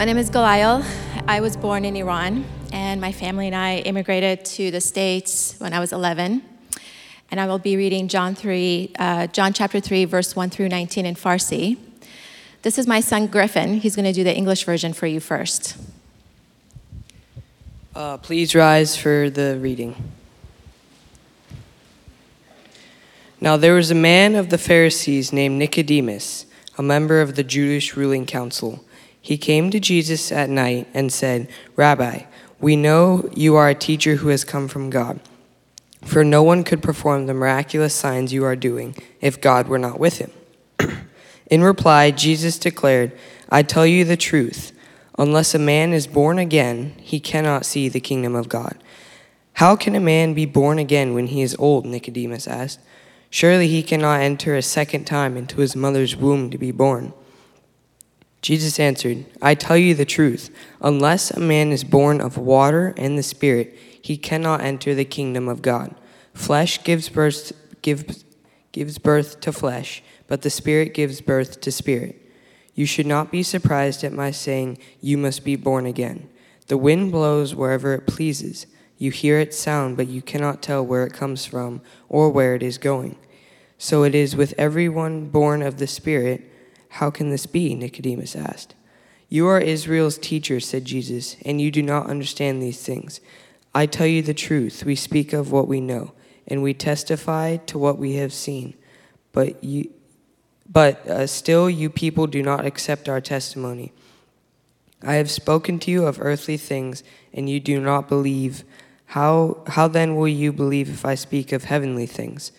My name is Galayel. I was born in Iran, and my family and I immigrated to the States when I was 11. And I will be reading John 3, uh, John chapter 3, verse 1 through 19 in Farsi. This is my son Griffin. He's going to do the English version for you first. Uh, please rise for the reading. Now there was a man of the Pharisees named Nicodemus, a member of the Jewish ruling council. He came to Jesus at night and said, Rabbi, we know you are a teacher who has come from God. For no one could perform the miraculous signs you are doing if God were not with him. In reply, Jesus declared, I tell you the truth. Unless a man is born again, he cannot see the kingdom of God. How can a man be born again when he is old? Nicodemus asked. Surely he cannot enter a second time into his mother's womb to be born. Jesus answered, I tell you the truth. Unless a man is born of water and the Spirit, he cannot enter the kingdom of God. Flesh gives birth, gives, gives birth to flesh, but the Spirit gives birth to spirit. You should not be surprised at my saying, You must be born again. The wind blows wherever it pleases. You hear its sound, but you cannot tell where it comes from or where it is going. So it is with everyone born of the Spirit. How can this be? Nicodemus asked. You are Israel's teacher, said Jesus, and you do not understand these things. I tell you the truth. We speak of what we know, and we testify to what we have seen. But you, but uh, still, you people do not accept our testimony. I have spoken to you of earthly things, and you do not believe. How, how then will you believe if I speak of heavenly things?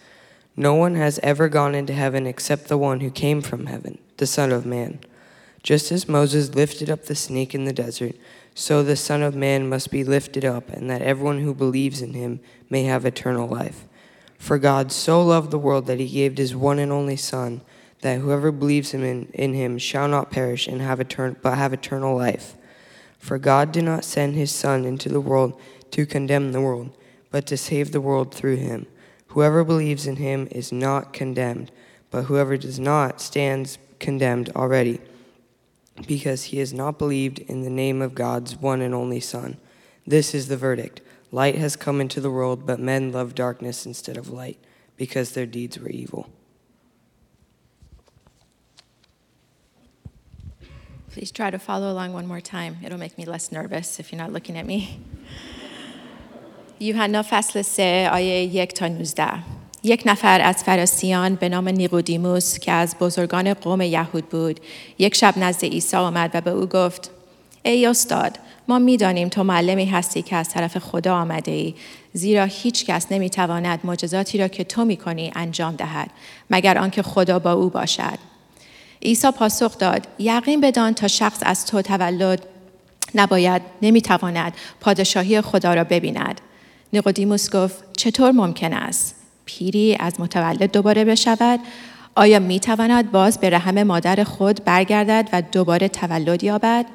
No one has ever gone into heaven except the one who came from heaven, the Son of Man. Just as Moses lifted up the snake in the desert, so the Son of Man must be lifted up, and that everyone who believes in him may have eternal life. For God so loved the world that he gave his one and only Son, that whoever believes him in, in him shall not perish and have etern- but have eternal life. For God did not send his Son into the world to condemn the world, but to save the world through him. Whoever believes in him is not condemned, but whoever does not stands condemned already, because he has not believed in the name of God's one and only Son. This is the verdict Light has come into the world, but men love darkness instead of light, because their deeds were evil. Please try to follow along one more time. It'll make me less nervous if you're not looking at me. یوحنا فصل 3 آیه یک تا 19 یک نفر از فراسیان به نام نیقودیموس که از بزرگان قوم یهود بود یک شب نزد عیسی آمد و به او گفت ای استاد ما می‌دانیم تو معلمی هستی که از طرف خدا آمده ای زیرا هیچ کس نمی‌تواند معجزاتی را که تو می‌کنی انجام دهد مگر آنکه خدا با او باشد. عیسی پاسخ داد یقین بدان تا شخص از تو تولد نباید نمی‌تواند پادشاهی خدا را ببیند. نیقودیموس گفت چطور ممکن است؟ پیری از متولد دوباره بشود. آیا می تواند باز به رحم مادر خود برگردد و دوباره تولد یابد؟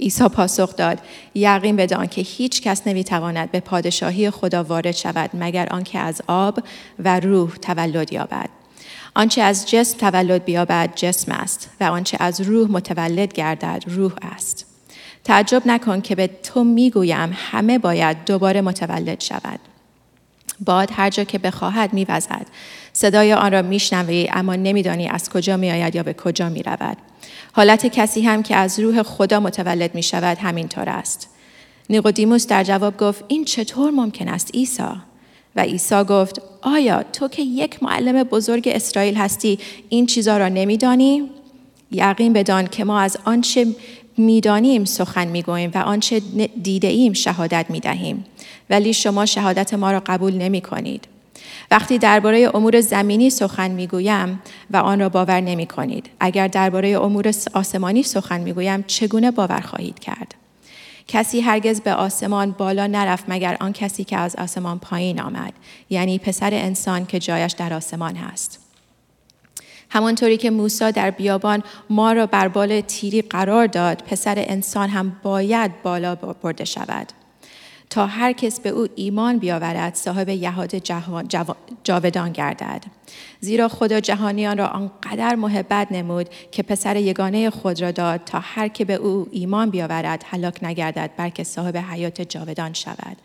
عیسی پاسخ داد یقین بدان که هیچ کس نمی‌تواند به پادشاهی خدا وارد شود مگر آنکه از آب و روح تولد یابد. آنچه از جسم تولد بیابد جسم است و آنچه از روح متولد گردد روح است. تعجب نکن که به تو می‌گویم همه باید دوباره متولد شود. باد هر جا که بخواهد میوزد. صدای آن را میشنوی اما نمیدانی از کجا میآید یا به کجا می‌رود. حالت کسی هم که از روح خدا متولد می شود همینطور است. نیقودیموس در جواب گفت این چطور ممکن است عیسی؟ و عیسی گفت آیا تو که یک معلم بزرگ اسرائیل هستی این چیزا را نمیدانی؟ یقین بدان که ما از آنچه می‌دانیم سخن می‌گوییم و آنچه دیده ایم شهادت می‌دهیم ولی شما شهادت ما را قبول نمی کنید. وقتی درباره امور زمینی سخن می‌گویم و آن را باور نمی کنید. اگر درباره امور آسمانی سخن می‌گویم چگونه باور خواهید کرد؟ کسی هرگز به آسمان بالا نرفت مگر آن کسی که از آسمان پایین آمد یعنی پسر انسان که جایش در آسمان هست همانطوری که موسی در بیابان ما را بر بال تیری قرار داد پسر انسان هم باید بالا برده شود. تا هر کس به او ایمان بیاورد صاحب یهاد جاودان گردد. زیرا خدا جهانیان را آنقدر محبت نمود که پسر یگانه خود را داد تا هر که به او ایمان بیاورد هلاک نگردد بلکه صاحب حیات جاودان شود.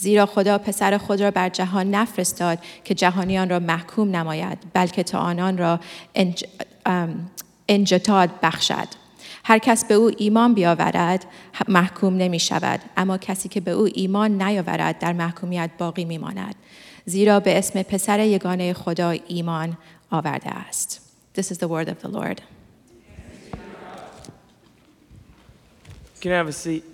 زیرا خدا پسر خود را بر جهان نفرستاد که جهانیان را محکوم نماید بلکه تا آنان را انج... انجتاد بخشد هر کس به او ایمان بیاورد محکوم نمی شود اما کسی که به او ایمان نیاورد در محکومیت باقی می ماند زیرا به اسم پسر یگانه خدا ایمان آورده است This is the word of the Lord. Can have a seat.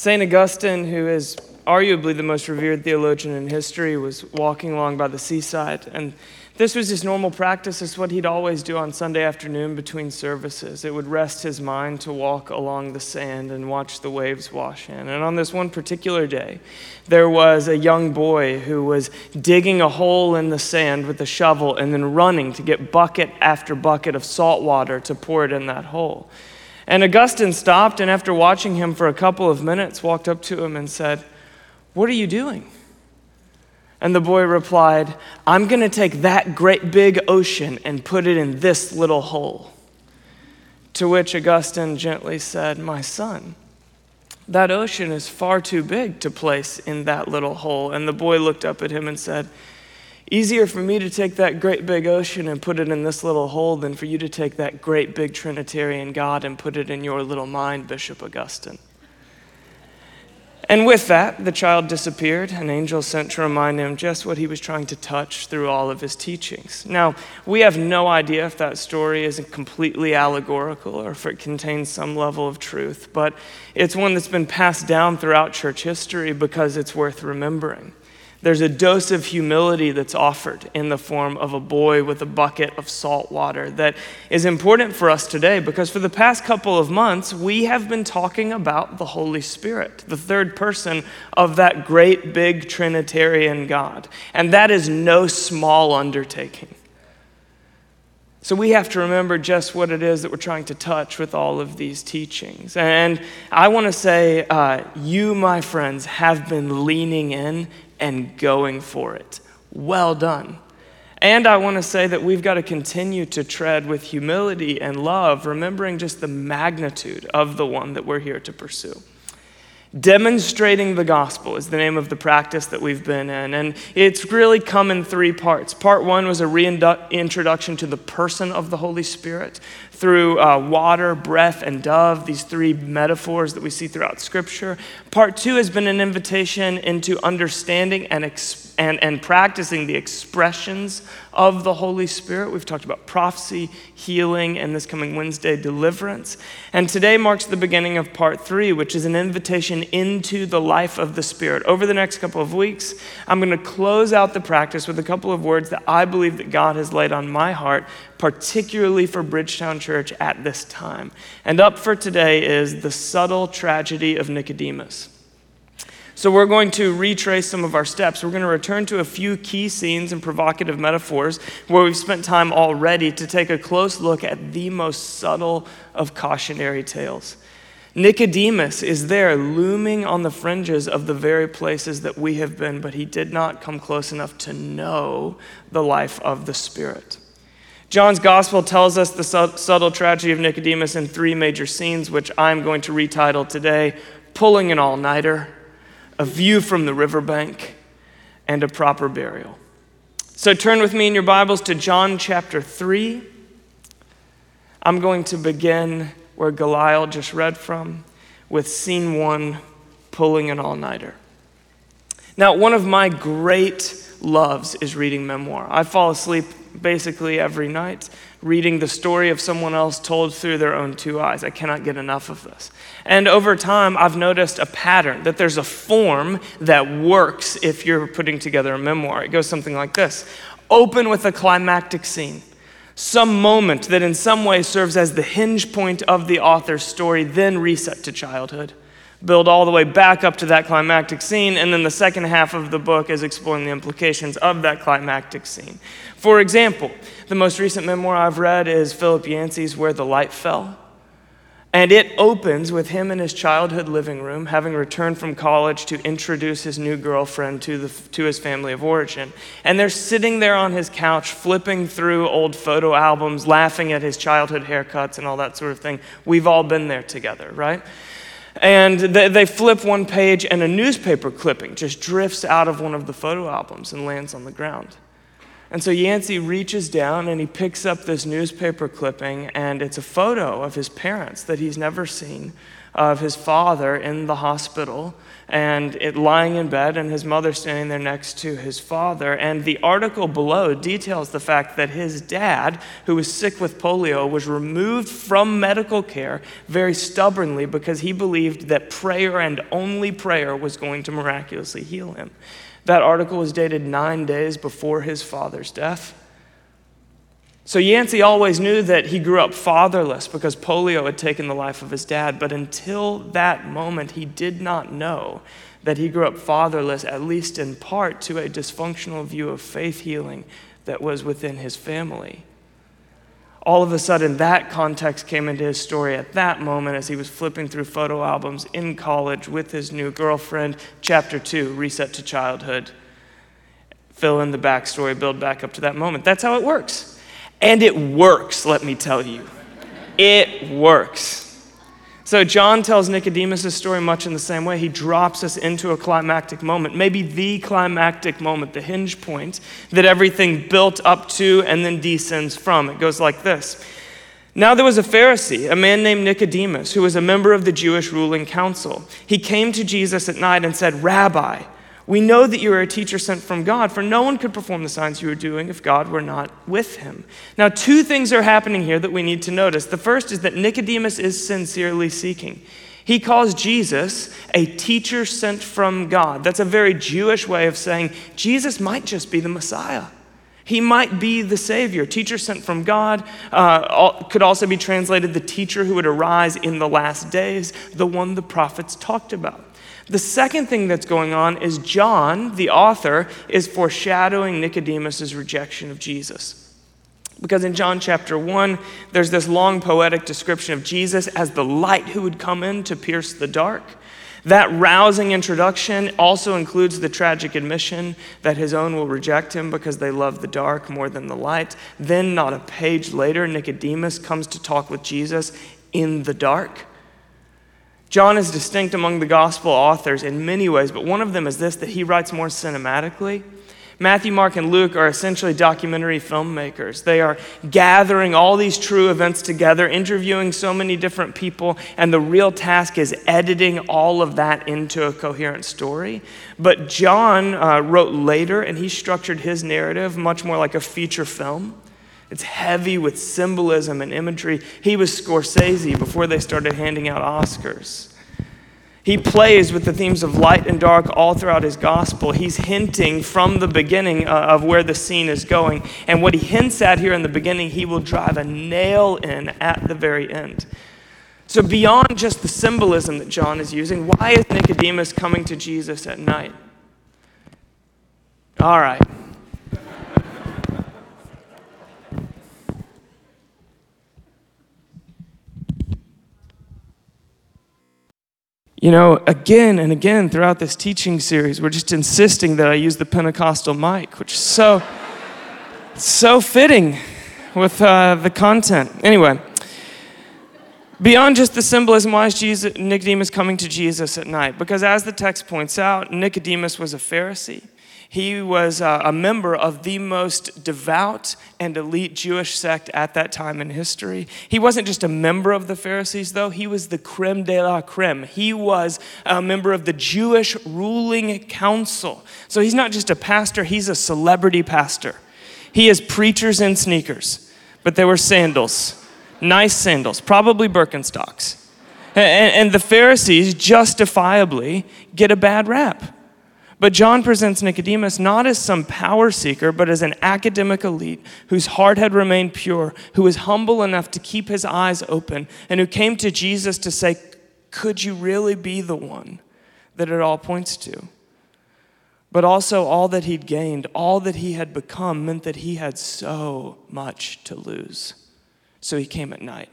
St. Augustine, who is arguably the most revered theologian in history, was walking along by the seaside. And this was his normal practice. It's what he'd always do on Sunday afternoon between services. It would rest his mind to walk along the sand and watch the waves wash in. And on this one particular day, there was a young boy who was digging a hole in the sand with a shovel and then running to get bucket after bucket of salt water to pour it in that hole. And Augustine stopped and, after watching him for a couple of minutes, walked up to him and said, What are you doing? And the boy replied, I'm going to take that great big ocean and put it in this little hole. To which Augustine gently said, My son, that ocean is far too big to place in that little hole. And the boy looked up at him and said, Easier for me to take that great big ocean and put it in this little hole than for you to take that great big Trinitarian God and put it in your little mind, Bishop Augustine. And with that, the child disappeared. An angel sent to remind him just what he was trying to touch through all of his teachings. Now, we have no idea if that story is completely allegorical or if it contains some level of truth, but it's one that's been passed down throughout church history because it's worth remembering. There's a dose of humility that's offered in the form of a boy with a bucket of salt water that is important for us today because for the past couple of months, we have been talking about the Holy Spirit, the third person of that great big Trinitarian God. And that is no small undertaking. So we have to remember just what it is that we're trying to touch with all of these teachings. And I want to say, uh, you, my friends, have been leaning in and going for it. Well done. And I want to say that we've got to continue to tread with humility and love, remembering just the magnitude of the one that we're here to pursue. Demonstrating the gospel is the name of the practice that we've been in. And it's really come in three parts. Part one was a reintroduction to the person of the Holy Spirit through uh, water, breath, and dove, these three metaphors that we see throughout Scripture. Part two has been an invitation into understanding and, and, and practicing the expressions of the Holy Spirit. We've talked about prophecy, healing, and this coming Wednesday, deliverance. And today marks the beginning of part three, which is an invitation into the life of the Spirit. Over the next couple of weeks, I'm going to close out the practice with a couple of words that I believe that God has laid on my heart, particularly for Bridgetown Church at this time. And up for today is the subtle tragedy of Nicodemus. So, we're going to retrace some of our steps. We're going to return to a few key scenes and provocative metaphors where we've spent time already to take a close look at the most subtle of cautionary tales. Nicodemus is there looming on the fringes of the very places that we have been, but he did not come close enough to know the life of the Spirit. John's gospel tells us the su- subtle tragedy of Nicodemus in three major scenes, which I'm going to retitle today Pulling an All Nighter, A View from the Riverbank, and A Proper Burial. So turn with me in your Bibles to John chapter 3. I'm going to begin where Goliath just read from with scene one Pulling an All Nighter. Now, one of my great loves is reading memoir. I fall asleep basically every night reading the story of someone else told through their own two eyes. I cannot get enough of this. And over time, I've noticed a pattern that there's a form that works if you're putting together a memoir. It goes something like this Open with a climactic scene. Some moment that in some way serves as the hinge point of the author's story, then reset to childhood build all the way back up to that climactic scene, and then the second half of the book is exploring the implications of that climactic scene. For example, the most recent memoir I've read is Philip Yancey's Where the Light Fell. And it opens with him in his childhood living room, having returned from college to introduce his new girlfriend to, the, to his family of origin. And they're sitting there on his couch, flipping through old photo albums, laughing at his childhood haircuts and all that sort of thing. We've all been there together, right? And they, they flip one page, and a newspaper clipping just drifts out of one of the photo albums and lands on the ground. And so Yancey reaches down and he picks up this newspaper clipping, and it's a photo of his parents that he's never seen, of his father in the hospital, and it lying in bed, and his mother standing there next to his father. And the article below details the fact that his dad, who was sick with polio, was removed from medical care very stubbornly because he believed that prayer and only prayer was going to miraculously heal him. That article was dated nine days before his father's death. So Yancey always knew that he grew up fatherless because polio had taken the life of his dad, but until that moment, he did not know that he grew up fatherless, at least in part to a dysfunctional view of faith healing that was within his family all of a sudden that context came into his story at that moment as he was flipping through photo albums in college with his new girlfriend. Chapter 2, Reset to Childhood. Fill in the backstory, build back up to that moment. That's how it works. And it works, let me tell you. It works. So, John tells Nicodemus' story much in the same way. He drops us into a climactic moment, maybe the climactic moment, the hinge point that everything built up to and then descends from. It goes like this Now there was a Pharisee, a man named Nicodemus, who was a member of the Jewish ruling council. He came to Jesus at night and said, Rabbi, we know that you are a teacher sent from God, for no one could perform the signs you are doing if God were not with him. Now, two things are happening here that we need to notice. The first is that Nicodemus is sincerely seeking. He calls Jesus a teacher sent from God. That's a very Jewish way of saying Jesus might just be the Messiah. He might be the Savior. Teacher sent from God uh, could also be translated the teacher who would arise in the last days, the one the prophets talked about. The second thing that's going on is John, the author, is foreshadowing Nicodemus' rejection of Jesus. Because in John chapter 1, there's this long poetic description of Jesus as the light who would come in to pierce the dark. That rousing introduction also includes the tragic admission that his own will reject him because they love the dark more than the light. Then, not a page later, Nicodemus comes to talk with Jesus in the dark. John is distinct among the gospel authors in many ways, but one of them is this that he writes more cinematically. Matthew, Mark, and Luke are essentially documentary filmmakers. They are gathering all these true events together, interviewing so many different people, and the real task is editing all of that into a coherent story. But John uh, wrote later, and he structured his narrative much more like a feature film. It's heavy with symbolism and imagery. He was Scorsese before they started handing out Oscars. He plays with the themes of light and dark all throughout his gospel. He's hinting from the beginning uh, of where the scene is going. And what he hints at here in the beginning, he will drive a nail in at the very end. So, beyond just the symbolism that John is using, why is Nicodemus coming to Jesus at night? All right. You know, again and again throughout this teaching series, we're just insisting that I use the Pentecostal mic, which is so, so fitting with uh, the content. Anyway, beyond just the symbolism, why is Jesus, Nicodemus coming to Jesus at night? Because as the text points out, Nicodemus was a Pharisee. He was uh, a member of the most devout and elite Jewish sect at that time in history. He wasn't just a member of the Pharisees, though, he was the creme de la creme. He was a member of the Jewish ruling council. So he's not just a pastor, he's a celebrity pastor. He has preachers in sneakers, but they were sandals, nice sandals, probably Birkenstocks. And the Pharisees justifiably get a bad rap. But John presents Nicodemus not as some power seeker, but as an academic elite whose heart had remained pure, who was humble enough to keep his eyes open, and who came to Jesus to say, Could you really be the one that it all points to? But also, all that he'd gained, all that he had become, meant that he had so much to lose. So he came at night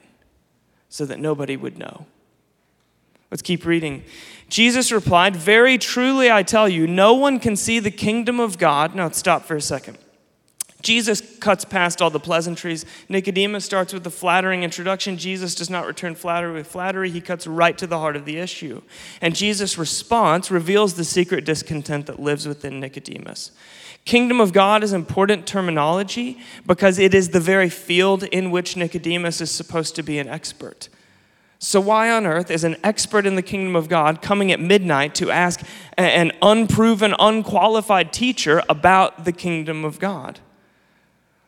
so that nobody would know. Let's keep reading. Jesus replied, Very truly I tell you, no one can see the kingdom of God. Now, stop for a second. Jesus cuts past all the pleasantries. Nicodemus starts with a flattering introduction. Jesus does not return flattery with flattery. He cuts right to the heart of the issue. And Jesus' response reveals the secret discontent that lives within Nicodemus. Kingdom of God is important terminology because it is the very field in which Nicodemus is supposed to be an expert. So, why on earth is an expert in the kingdom of God coming at midnight to ask an unproven, unqualified teacher about the kingdom of God?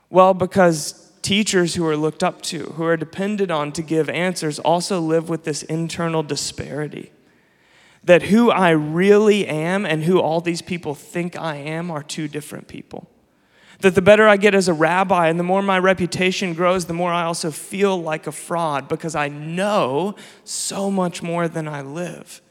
Well, because teachers who are looked up to, who are depended on to give answers, also live with this internal disparity. That who I really am and who all these people think I am are two different people. That the better I get as a rabbi and the more my reputation grows, the more I also feel like a fraud because I know so much more than I live.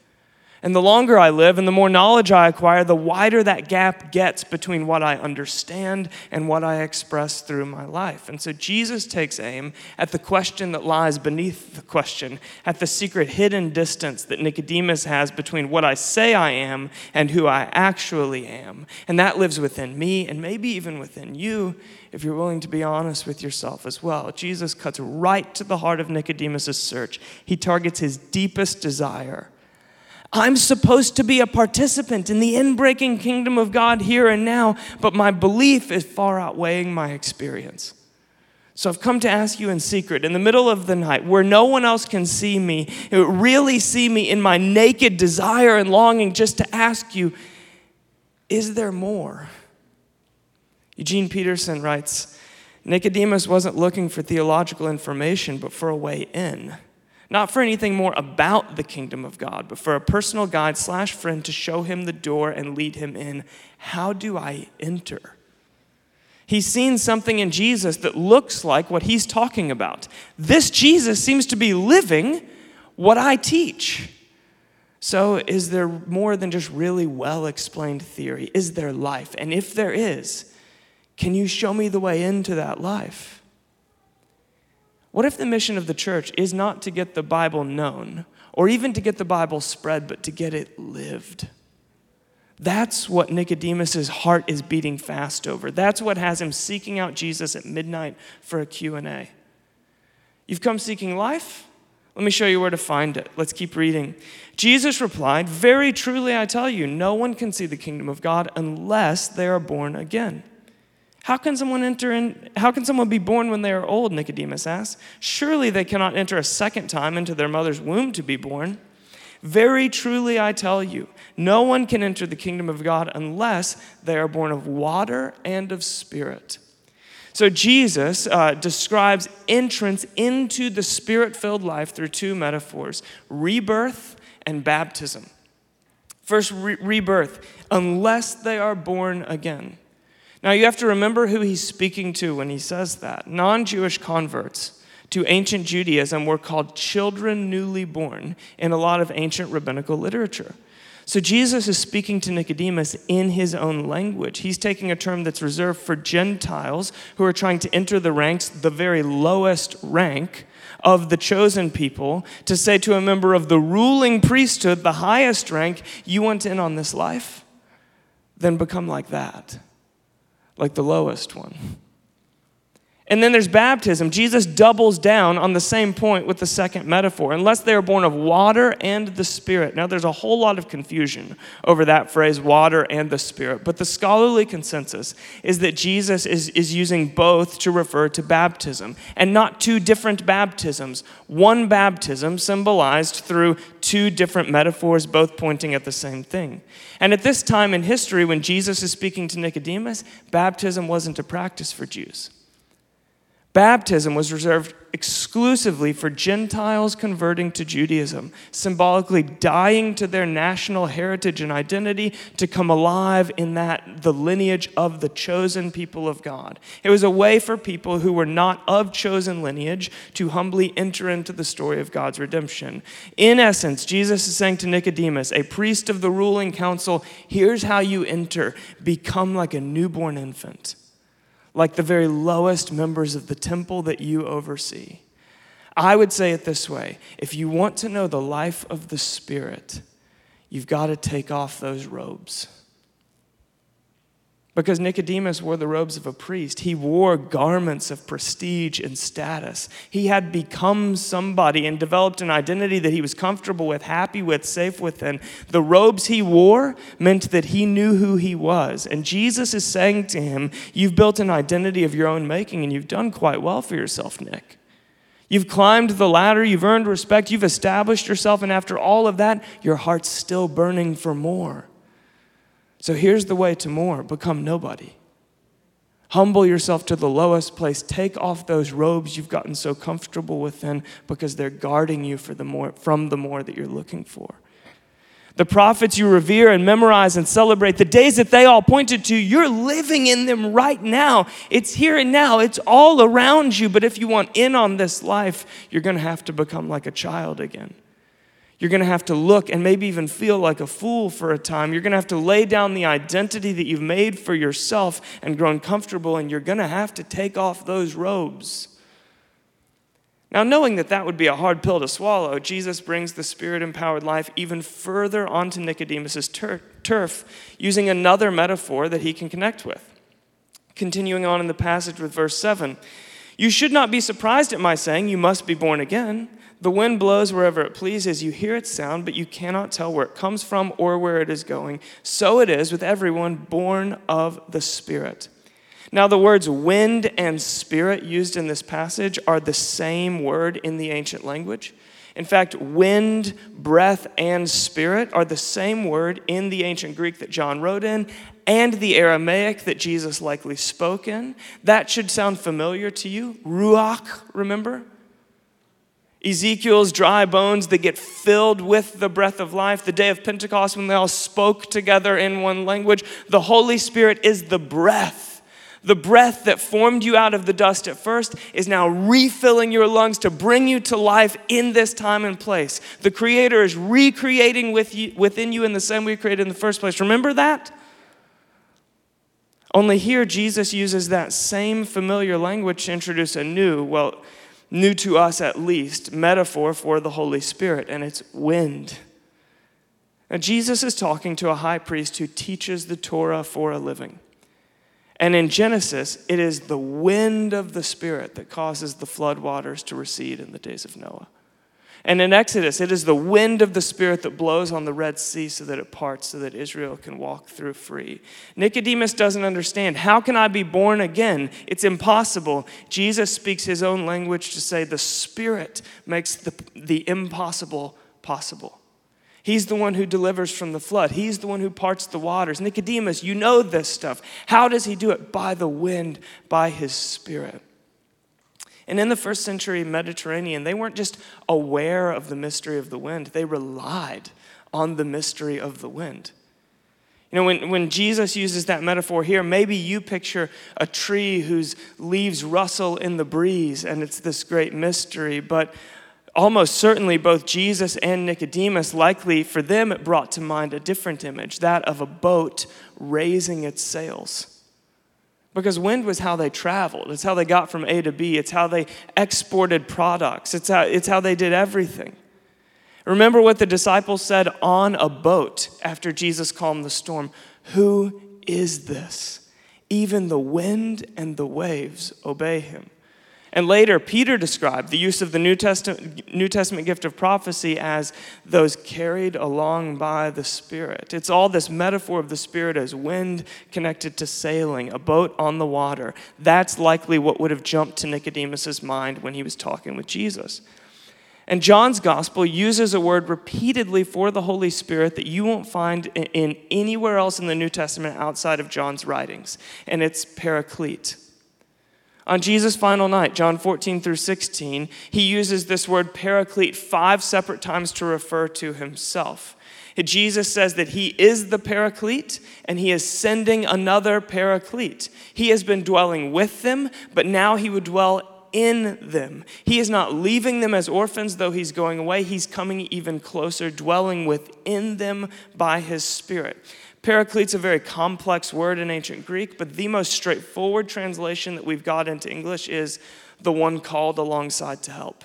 And the longer I live and the more knowledge I acquire, the wider that gap gets between what I understand and what I express through my life. And so Jesus takes aim at the question that lies beneath the question, at the secret hidden distance that Nicodemus has between what I say I am and who I actually am. And that lives within me and maybe even within you if you're willing to be honest with yourself as well. Jesus cuts right to the heart of Nicodemus' search. He targets his deepest desire I'm supposed to be a participant in the inbreaking kingdom of God here and now, but my belief is far outweighing my experience. So I've come to ask you in secret, in the middle of the night, where no one else can see me, really see me in my naked desire and longing, just to ask you, is there more? Eugene Peterson writes Nicodemus wasn't looking for theological information, but for a way in not for anything more about the kingdom of God, but for a personal guide slash friend to show him the door and lead him in. How do I enter? He's seen something in Jesus that looks like what he's talking about. This Jesus seems to be living what I teach. So, is there more than just really well explained theory? Is there life? And if there is, can you show me the way into that life? What if the mission of the church is not to get the Bible known or even to get the Bible spread, but to get it lived? That's what Nicodemus's heart is beating fast over. That's what has him seeking out Jesus at midnight for a Q&A. You've come seeking life? Let me show you where to find it. Let's keep reading. Jesus replied, Very truly I tell you, no one can see the kingdom of God unless they are born again. How can someone enter in? How can someone be born when they are old? Nicodemus asked. Surely they cannot enter a second time into their mother's womb to be born. Very truly I tell you, no one can enter the kingdom of God unless they are born of water and of spirit. So Jesus uh, describes entrance into the spirit filled life through two metaphors rebirth and baptism. First, re- rebirth, unless they are born again. Now, you have to remember who he's speaking to when he says that. Non Jewish converts to ancient Judaism were called children newly born in a lot of ancient rabbinical literature. So, Jesus is speaking to Nicodemus in his own language. He's taking a term that's reserved for Gentiles who are trying to enter the ranks, the very lowest rank of the chosen people, to say to a member of the ruling priesthood, the highest rank, You want in on this life? Then become like that like the lowest one. And then there's baptism. Jesus doubles down on the same point with the second metaphor. Unless they are born of water and the Spirit. Now, there's a whole lot of confusion over that phrase, water and the Spirit. But the scholarly consensus is that Jesus is, is using both to refer to baptism and not two different baptisms. One baptism symbolized through two different metaphors, both pointing at the same thing. And at this time in history, when Jesus is speaking to Nicodemus, baptism wasn't a practice for Jews. Baptism was reserved exclusively for Gentiles converting to Judaism, symbolically dying to their national heritage and identity to come alive in that the lineage of the chosen people of God. It was a way for people who were not of chosen lineage to humbly enter into the story of God's redemption. In essence, Jesus is saying to Nicodemus, a priest of the ruling council, here's how you enter become like a newborn infant like the very lowest members of the temple that you oversee. I would say it this way if you want to know the life of the Spirit, you've got to take off those robes. Because Nicodemus wore the robes of a priest. He wore garments of prestige and status. He had become somebody and developed an identity that he was comfortable with, happy with, safe with. And The robes he wore meant that he knew who he was. And Jesus is saying to him, You've built an identity of your own making, and you've done quite well for yourself, Nick. You've climbed the ladder, you've earned respect, you've established yourself, and after all of that, your heart's still burning for more. So here's the way to more become nobody. Humble yourself to the lowest place. Take off those robes you've gotten so comfortable within because they're guarding you for the more, from the more that you're looking for. The prophets you revere and memorize and celebrate, the days that they all pointed to, you're living in them right now. It's here and now, it's all around you. But if you want in on this life, you're going to have to become like a child again. You're going to have to look and maybe even feel like a fool for a time. You're going to have to lay down the identity that you've made for yourself and grown comfortable, and you're going to have to take off those robes. Now, knowing that that would be a hard pill to swallow, Jesus brings the spirit empowered life even further onto Nicodemus' tur- turf using another metaphor that he can connect with. Continuing on in the passage with verse 7 You should not be surprised at my saying, You must be born again. The wind blows wherever it pleases. You hear its sound, but you cannot tell where it comes from or where it is going. So it is with everyone born of the Spirit. Now, the words wind and spirit used in this passage are the same word in the ancient language. In fact, wind, breath, and spirit are the same word in the ancient Greek that John wrote in and the Aramaic that Jesus likely spoke in. That should sound familiar to you. Ruach, remember? Ezekiel's dry bones that get filled with the breath of life, the day of Pentecost when they all spoke together in one language. The Holy Spirit is the breath. The breath that formed you out of the dust at first is now refilling your lungs to bring you to life in this time and place. The Creator is recreating with you, within you in the same way He created in the first place. Remember that? Only here, Jesus uses that same familiar language to introduce a new, well, new to us at least, metaphor for the Holy Spirit, and it's wind. Now, Jesus is talking to a high priest who teaches the Torah for a living. And in Genesis, it is the wind of the Spirit that causes the flood waters to recede in the days of Noah. And in Exodus, it is the wind of the Spirit that blows on the Red Sea so that it parts, so that Israel can walk through free. Nicodemus doesn't understand. How can I be born again? It's impossible. Jesus speaks his own language to say the Spirit makes the, the impossible possible. He's the one who delivers from the flood. He's the one who parts the waters. Nicodemus, you know this stuff. How does he do it? By the wind, by his spirit. And in the first century Mediterranean, they weren't just aware of the mystery of the wind, they relied on the mystery of the wind. You know, when, when Jesus uses that metaphor here, maybe you picture a tree whose leaves rustle in the breeze and it's this great mystery, but almost certainly both Jesus and Nicodemus, likely for them, it brought to mind a different image that of a boat raising its sails. Because wind was how they traveled. It's how they got from A to B. It's how they exported products. It's how, it's how they did everything. Remember what the disciples said on a boat after Jesus calmed the storm Who is this? Even the wind and the waves obey him. And later, Peter described the use of the New Testament, New Testament gift of prophecy as those carried along by the Spirit. It's all this metaphor of the Spirit as wind connected to sailing, a boat on the water. That's likely what would have jumped to Nicodemus's mind when he was talking with Jesus. And John's gospel uses a word repeatedly for the Holy Spirit that you won't find in anywhere else in the New Testament outside of John's writings, and it's paraclete. On Jesus' final night, John 14 through 16, he uses this word paraclete five separate times to refer to himself. Jesus says that he is the paraclete and he is sending another paraclete. He has been dwelling with them, but now he would dwell in them. He is not leaving them as orphans, though he's going away. He's coming even closer, dwelling within them by his spirit. Paraclete's a very complex word in ancient Greek, but the most straightforward translation that we've got into English is the one called alongside to help.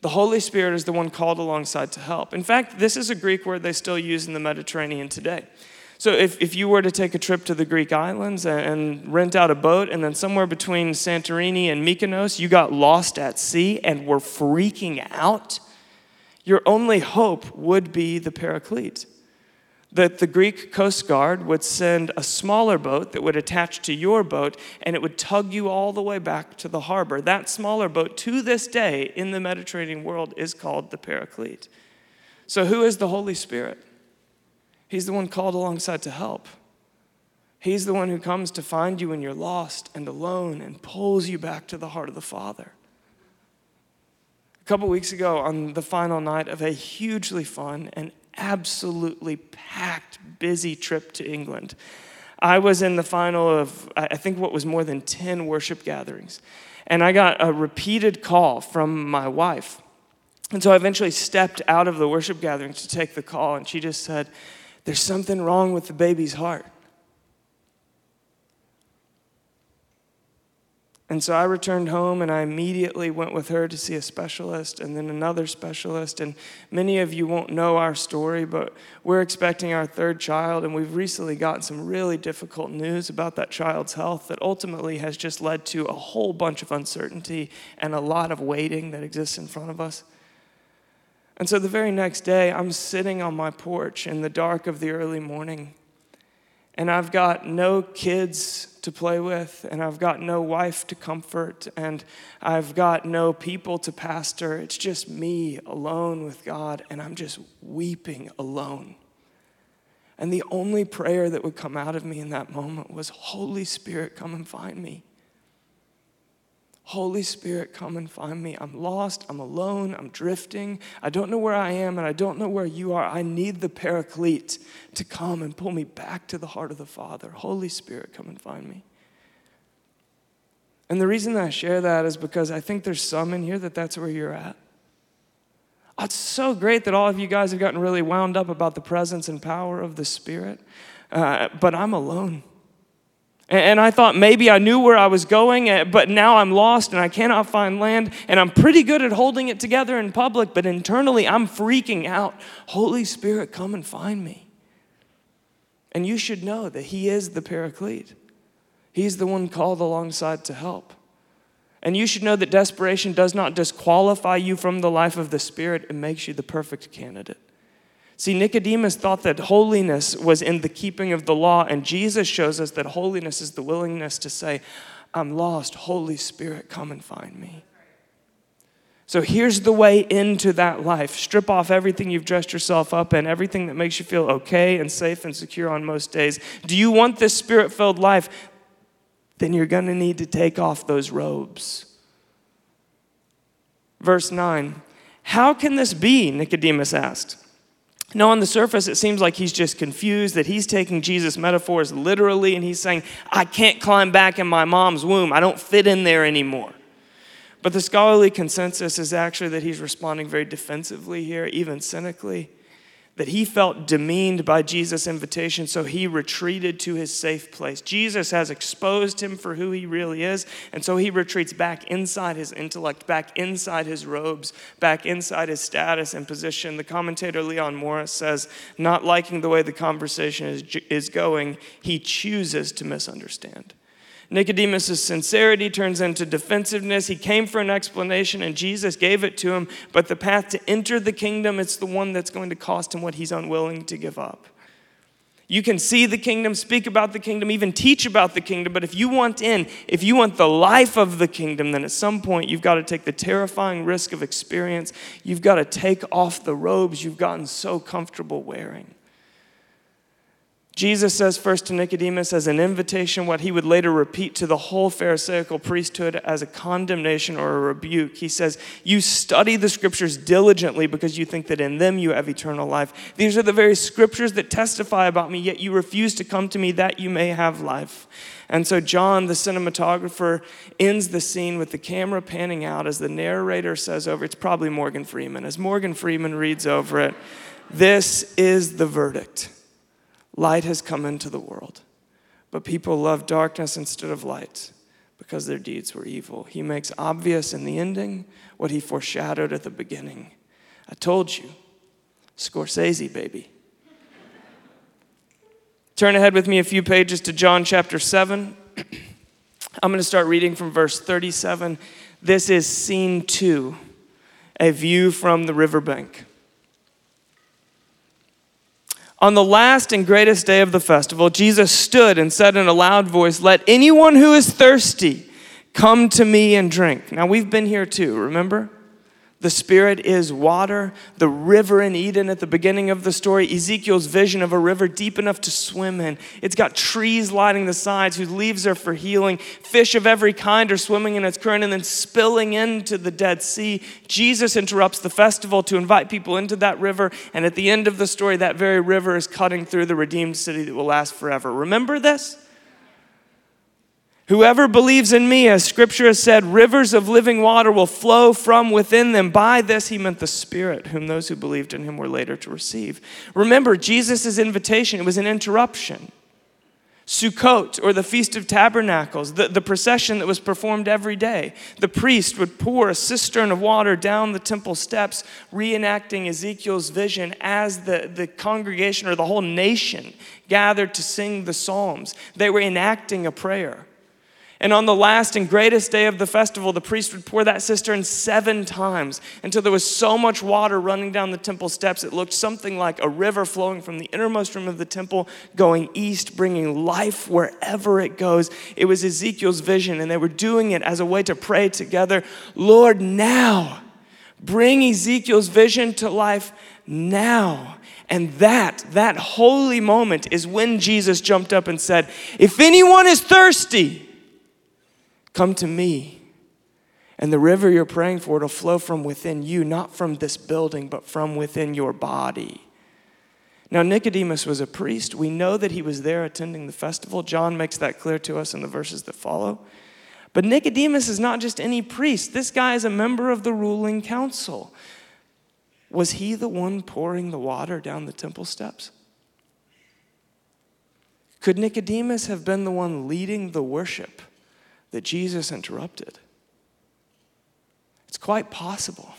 The Holy Spirit is the one called alongside to help. In fact, this is a Greek word they still use in the Mediterranean today. So if, if you were to take a trip to the Greek islands and, and rent out a boat, and then somewhere between Santorini and Mykonos, you got lost at sea and were freaking out, your only hope would be the Paraclete that the Greek Coast Guard would send a smaller boat that would attach to your boat and it would tug you all the way back to the harbor. That smaller boat, to this day in the Mediterranean world, is called the Paraclete. So, who is the Holy Spirit? He's the one called alongside to help. He's the one who comes to find you when you're lost and alone and pulls you back to the heart of the Father. A couple weeks ago, on the final night of a hugely fun and absolutely packed, busy trip to England. I was in the final of, I think, what was more than 10 worship gatherings. And I got a repeated call from my wife. And so I eventually stepped out of the worship gathering to take the call, and she just said, There's something wrong with the baby's heart. And so I returned home and I immediately went with her to see a specialist and then another specialist. And many of you won't know our story, but we're expecting our third child. And we've recently gotten some really difficult news about that child's health that ultimately has just led to a whole bunch of uncertainty and a lot of waiting that exists in front of us. And so the very next day, I'm sitting on my porch in the dark of the early morning and I've got no kids to play with, and I've got no wife to comfort, and I've got no people to pastor. It's just me alone with God, and I'm just weeping alone. And the only prayer that would come out of me in that moment was, Holy Spirit, come and find me. Holy Spirit, come and find me. I'm lost. I'm alone. I'm drifting. I don't know where I am and I don't know where you are. I need the paraclete to come and pull me back to the heart of the Father. Holy Spirit, come and find me. And the reason that I share that is because I think there's some in here that that's where you're at. Oh, it's so great that all of you guys have gotten really wound up about the presence and power of the Spirit, uh, but I'm alone. And I thought maybe I knew where I was going, eh, but now I'm lost and I cannot find land. And I'm pretty good at holding it together in public, but internally I'm freaking out. Holy Spirit, come and find me. And you should know that He is the paraclete, He's the one called alongside to help. And you should know that desperation does not disqualify you from the life of the Spirit, it makes you the perfect candidate. See, Nicodemus thought that holiness was in the keeping of the law, and Jesus shows us that holiness is the willingness to say, I'm lost. Holy Spirit, come and find me. So here's the way into that life. Strip off everything you've dressed yourself up in, everything that makes you feel okay and safe and secure on most days. Do you want this spirit filled life? Then you're going to need to take off those robes. Verse 9 How can this be? Nicodemus asked. Now, on the surface, it seems like he's just confused that he's taking Jesus' metaphors literally and he's saying, I can't climb back in my mom's womb. I don't fit in there anymore. But the scholarly consensus is actually that he's responding very defensively here, even cynically that he felt demeaned by Jesus' invitation, so he retreated to his safe place. Jesus has exposed him for who he really is, and so he retreats back inside his intellect, back inside his robes, back inside his status and position. The commentator Leon Morris says, not liking the way the conversation is, is going, he chooses to misunderstand. Nicodemus' sincerity turns into defensiveness. He came for an explanation and Jesus gave it to him, but the path to enter the kingdom, it's the one that's going to cost him what he's unwilling to give up. You can see the kingdom, speak about the kingdom, even teach about the kingdom, but if you want in, if you want the life of the kingdom, then at some point you've got to take the terrifying risk of experience. You've got to take off the robes you've gotten so comfortable wearing. Jesus says first to Nicodemus as an invitation, what he would later repeat to the whole Pharisaical priesthood as a condemnation or a rebuke. He says, You study the scriptures diligently because you think that in them you have eternal life. These are the very scriptures that testify about me, yet you refuse to come to me that you may have life. And so, John, the cinematographer, ends the scene with the camera panning out as the narrator says over it's probably Morgan Freeman. As Morgan Freeman reads over it, this is the verdict. Light has come into the world, but people love darkness instead of light because their deeds were evil. He makes obvious in the ending what he foreshadowed at the beginning. I told you, Scorsese, baby. Turn ahead with me a few pages to John chapter 7. I'm going to start reading from verse 37. This is scene two, a view from the riverbank. On the last and greatest day of the festival, Jesus stood and said in a loud voice, Let anyone who is thirsty come to me and drink. Now, we've been here too, remember? The Spirit is water. The river in Eden at the beginning of the story, Ezekiel's vision of a river deep enough to swim in. It's got trees lining the sides whose leaves are for healing. Fish of every kind are swimming in its current and then spilling into the Dead Sea. Jesus interrupts the festival to invite people into that river. And at the end of the story, that very river is cutting through the redeemed city that will last forever. Remember this? Whoever believes in me, as scripture has said, rivers of living water will flow from within them. By this, he meant the Spirit, whom those who believed in him were later to receive. Remember, Jesus' invitation, it was an interruption. Sukkot, or the Feast of Tabernacles, the, the procession that was performed every day. The priest would pour a cistern of water down the temple steps, reenacting Ezekiel's vision as the, the congregation or the whole nation gathered to sing the Psalms. They were enacting a prayer. And on the last and greatest day of the festival, the priest would pour that cistern seven times until there was so much water running down the temple steps, it looked something like a river flowing from the innermost room of the temple, going east, bringing life wherever it goes. It was Ezekiel's vision, and they were doing it as a way to pray together Lord, now, bring Ezekiel's vision to life now. And that, that holy moment is when Jesus jumped up and said, If anyone is thirsty, Come to me. And the river you're praying for, it'll flow from within you, not from this building, but from within your body. Now, Nicodemus was a priest. We know that he was there attending the festival. John makes that clear to us in the verses that follow. But Nicodemus is not just any priest, this guy is a member of the ruling council. Was he the one pouring the water down the temple steps? Could Nicodemus have been the one leading the worship? That Jesus interrupted. It's quite possible.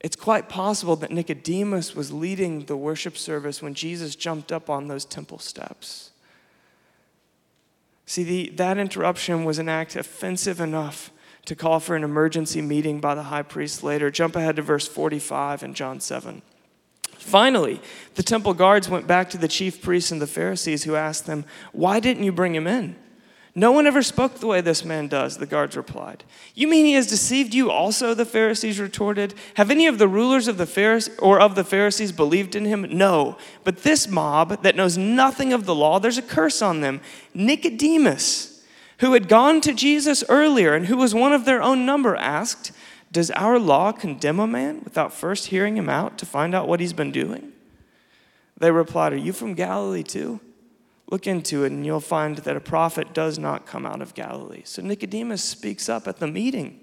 It's quite possible that Nicodemus was leading the worship service when Jesus jumped up on those temple steps. See, the, that interruption was an act offensive enough to call for an emergency meeting by the high priest later. Jump ahead to verse 45 in John 7. Finally, the temple guards went back to the chief priests and the Pharisees who asked them, Why didn't you bring him in? No one ever spoke the way this man does, the guards replied. You mean he has deceived you also, the Pharisees retorted. Have any of the rulers of the Pharisees or of the Pharisees believed in him? No. But this mob that knows nothing of the law, there's a curse on them. Nicodemus, who had gone to Jesus earlier and who was one of their own number, asked, Does our law condemn a man without first hearing him out to find out what he's been doing? They replied, Are you from Galilee too? Look into it and you'll find that a prophet does not come out of Galilee. So Nicodemus speaks up at the meeting.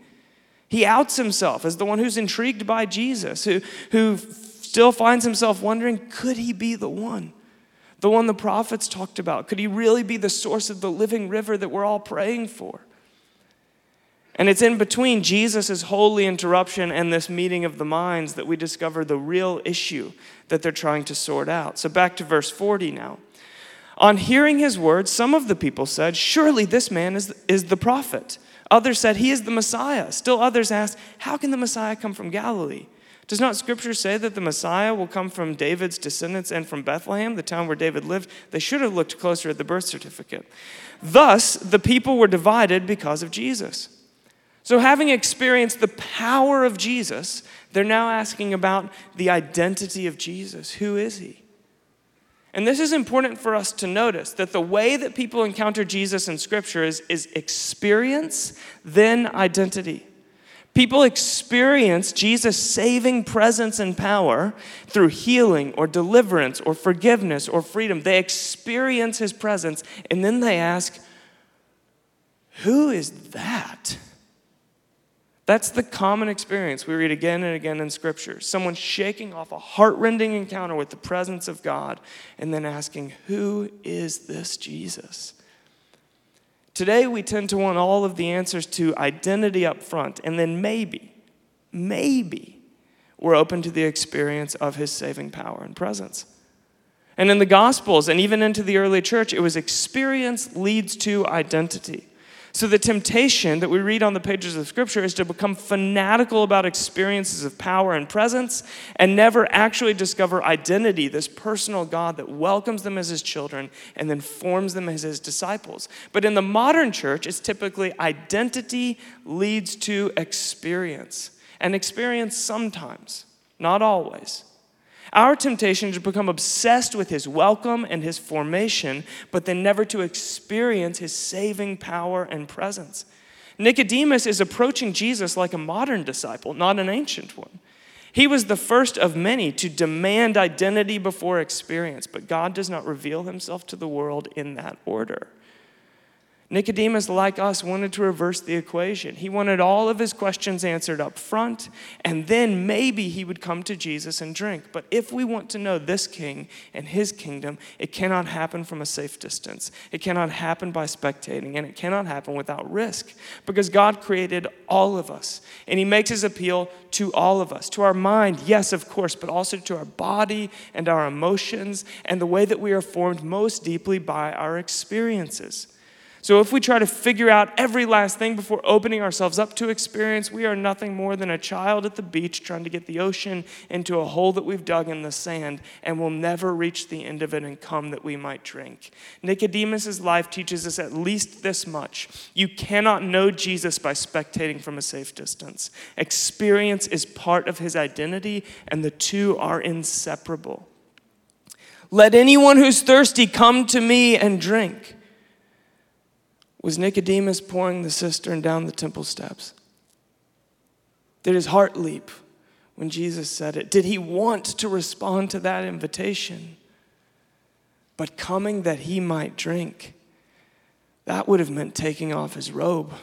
He outs himself as the one who's intrigued by Jesus, who, who still finds himself wondering could he be the one? The one the prophets talked about? Could he really be the source of the living river that we're all praying for? And it's in between Jesus' holy interruption and this meeting of the minds that we discover the real issue that they're trying to sort out. So back to verse 40 now. On hearing his words, some of the people said, Surely this man is, is the prophet. Others said, He is the Messiah. Still others asked, How can the Messiah come from Galilee? Does not Scripture say that the Messiah will come from David's descendants and from Bethlehem, the town where David lived? They should have looked closer at the birth certificate. Thus, the people were divided because of Jesus. So, having experienced the power of Jesus, they're now asking about the identity of Jesus. Who is he? And this is important for us to notice that the way that people encounter Jesus in Scripture is, is experience, then identity. People experience Jesus' saving presence and power through healing or deliverance or forgiveness or freedom. They experience his presence and then they ask, Who is that? That's the common experience we read again and again in Scripture. Someone shaking off a heartrending encounter with the presence of God and then asking, Who is this Jesus? Today, we tend to want all of the answers to identity up front, and then maybe, maybe, we're open to the experience of his saving power and presence. And in the Gospels and even into the early church, it was experience leads to identity. So, the temptation that we read on the pages of Scripture is to become fanatical about experiences of power and presence and never actually discover identity, this personal God that welcomes them as his children and then forms them as his disciples. But in the modern church, it's typically identity leads to experience, and experience sometimes, not always. Our temptation is to become obsessed with his welcome and his formation, but then never to experience his saving power and presence. Nicodemus is approaching Jesus like a modern disciple, not an ancient one. He was the first of many to demand identity before experience, but God does not reveal himself to the world in that order. Nicodemus, like us, wanted to reverse the equation. He wanted all of his questions answered up front, and then maybe he would come to Jesus and drink. But if we want to know this king and his kingdom, it cannot happen from a safe distance. It cannot happen by spectating, and it cannot happen without risk because God created all of us, and he makes his appeal to all of us, to our mind, yes, of course, but also to our body and our emotions and the way that we are formed most deeply by our experiences. So, if we try to figure out every last thing before opening ourselves up to experience, we are nothing more than a child at the beach trying to get the ocean into a hole that we've dug in the sand and will never reach the end of it and come that we might drink. Nicodemus' life teaches us at least this much you cannot know Jesus by spectating from a safe distance. Experience is part of his identity, and the two are inseparable. Let anyone who's thirsty come to me and drink. Was Nicodemus pouring the cistern down the temple steps? Did his heart leap when Jesus said it? Did he want to respond to that invitation? But coming that he might drink, that would have meant taking off his robe.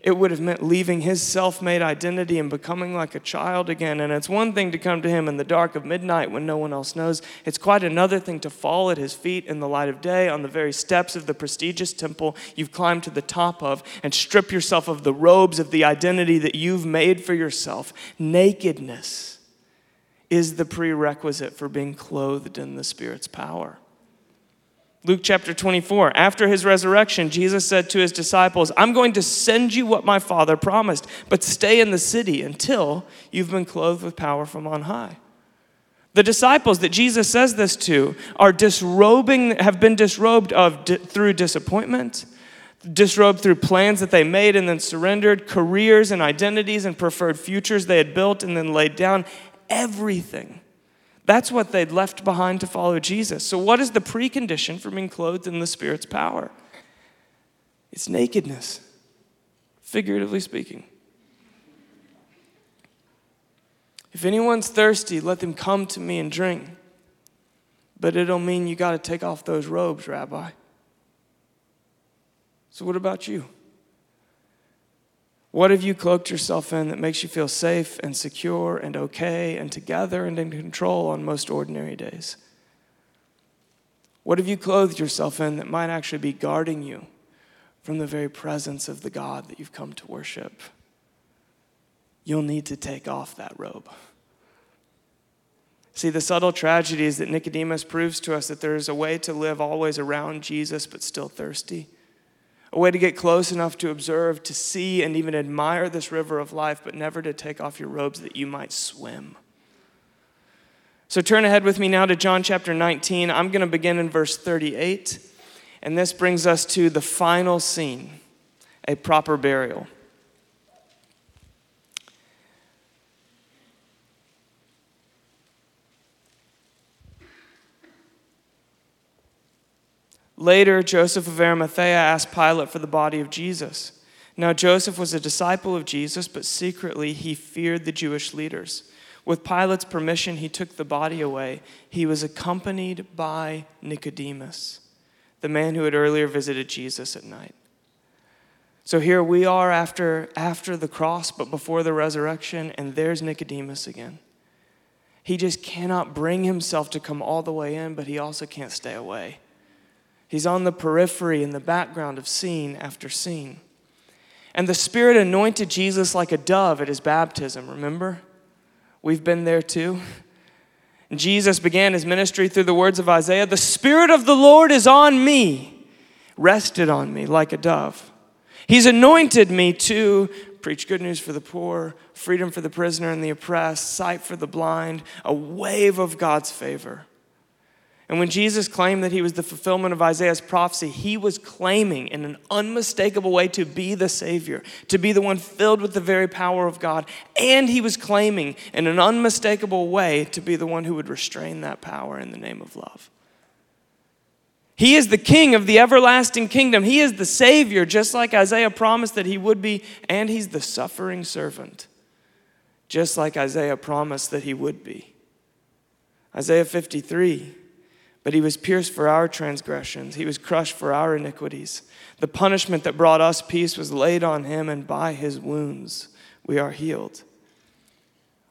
It would have meant leaving his self made identity and becoming like a child again. And it's one thing to come to him in the dark of midnight when no one else knows. It's quite another thing to fall at his feet in the light of day on the very steps of the prestigious temple you've climbed to the top of and strip yourself of the robes of the identity that you've made for yourself. Nakedness is the prerequisite for being clothed in the Spirit's power. Luke chapter 24, after his resurrection, Jesus said to his disciples, I'm going to send you what my Father promised, but stay in the city until you've been clothed with power from on high. The disciples that Jesus says this to are disrobing, have been disrobed of di- through disappointment, disrobed through plans that they made and then surrendered, careers and identities and preferred futures they had built and then laid down, everything that's what they'd left behind to follow Jesus. So, what is the precondition for being clothed in the Spirit's power? It's nakedness, figuratively speaking. If anyone's thirsty, let them come to me and drink. But it'll mean you got to take off those robes, Rabbi. So, what about you? What have you cloaked yourself in that makes you feel safe and secure and okay and together and in control on most ordinary days? What have you clothed yourself in that might actually be guarding you from the very presence of the God that you've come to worship? You'll need to take off that robe. See, the subtle tragedy is that Nicodemus proves to us that there is a way to live always around Jesus but still thirsty a way to get close enough to observe, to see, and even admire this river of life, but never to take off your robes that you might swim. So turn ahead with me now to John chapter 19. I'm going to begin in verse 38, and this brings us to the final scene a proper burial. Later, Joseph of Arimathea asked Pilate for the body of Jesus. Now, Joseph was a disciple of Jesus, but secretly he feared the Jewish leaders. With Pilate's permission, he took the body away. He was accompanied by Nicodemus, the man who had earlier visited Jesus at night. So here we are after, after the cross, but before the resurrection, and there's Nicodemus again. He just cannot bring himself to come all the way in, but he also can't stay away. He's on the periphery in the background of scene after scene. And the Spirit anointed Jesus like a dove at his baptism, remember? We've been there too. Jesus began his ministry through the words of Isaiah The Spirit of the Lord is on me, rested on me like a dove. He's anointed me to preach good news for the poor, freedom for the prisoner and the oppressed, sight for the blind, a wave of God's favor. And when Jesus claimed that he was the fulfillment of Isaiah's prophecy, he was claiming in an unmistakable way to be the Savior, to be the one filled with the very power of God. And he was claiming in an unmistakable way to be the one who would restrain that power in the name of love. He is the king of the everlasting kingdom. He is the Savior, just like Isaiah promised that he would be. And he's the suffering servant, just like Isaiah promised that he would be. Isaiah 53 but he was pierced for our transgressions, he was crushed for our iniquities. The punishment that brought us peace was laid on him, and by his wounds we are healed.